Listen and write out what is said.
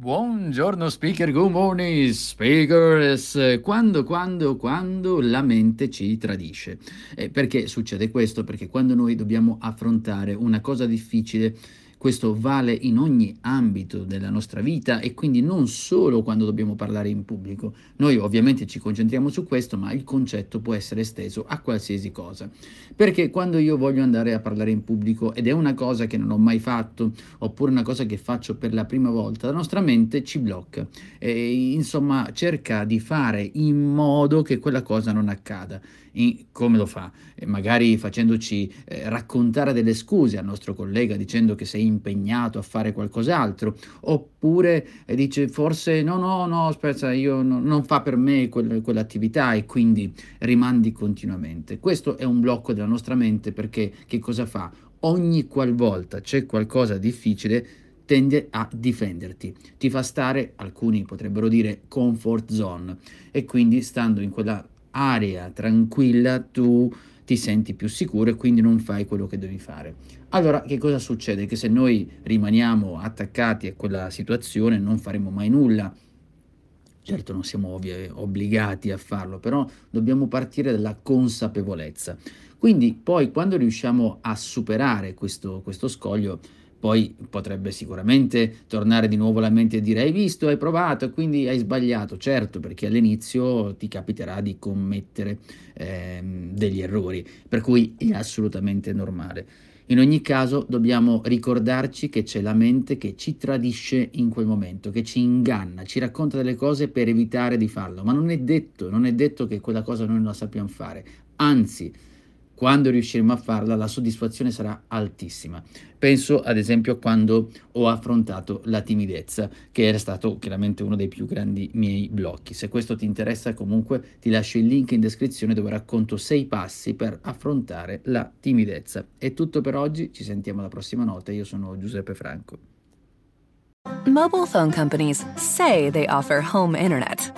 Buongiorno speaker, good morning speakers. Quando, quando, quando la mente ci tradisce. Eh, perché succede questo? Perché quando noi dobbiamo affrontare una cosa difficile, questo vale in ogni ambito della nostra vita e quindi non solo quando dobbiamo parlare in pubblico. Noi ovviamente ci concentriamo su questo, ma il concetto può essere esteso a qualsiasi cosa. Perché quando io voglio andare a parlare in pubblico ed è una cosa che non ho mai fatto, oppure una cosa che faccio per la prima volta, la nostra mente ci blocca. E, insomma, cerca di fare in modo che quella cosa non accada. In, come lo fa? E magari facendoci eh, raccontare delle scuse al nostro collega dicendo che sei impegnato a fare qualcos'altro, oppure eh, dice forse no, no, no, aspetta, io no, non fa per me quel, quell'attività e quindi rimandi continuamente. Questo è un blocco della nostra mente perché che cosa fa? Ogni qualvolta c'è qualcosa di difficile, tende a difenderti, ti fa stare, alcuni potrebbero dire comfort zone e quindi stando in quella area tranquilla tu ti senti più sicuro e quindi non fai quello che devi fare. Allora, che cosa succede? Che se noi rimaniamo attaccati a quella situazione non faremo mai nulla. Certo non siamo ovvi, obbligati a farlo, però dobbiamo partire dalla consapevolezza. Quindi poi quando riusciamo a superare questo, questo scoglio, poi potrebbe sicuramente tornare di nuovo la mente e dire hai visto, hai provato quindi hai sbagliato. Certo, perché all'inizio ti capiterà di commettere ehm, degli errori, per cui è assolutamente normale. In ogni caso dobbiamo ricordarci che c'è la mente che ci tradisce in quel momento, che ci inganna, ci racconta delle cose per evitare di farlo, ma non è detto, non è detto che quella cosa noi non la sappiamo fare. Anzi, quando riusciremo a farla la soddisfazione sarà altissima. Penso ad esempio a quando ho affrontato la timidezza, che era stato chiaramente uno dei più grandi miei blocchi. Se questo ti interessa comunque ti lascio il link in descrizione dove racconto sei passi per affrontare la timidezza. È tutto per oggi, ci sentiamo la prossima notte, io sono Giuseppe Franco. Mobile phone companies say they offer home internet.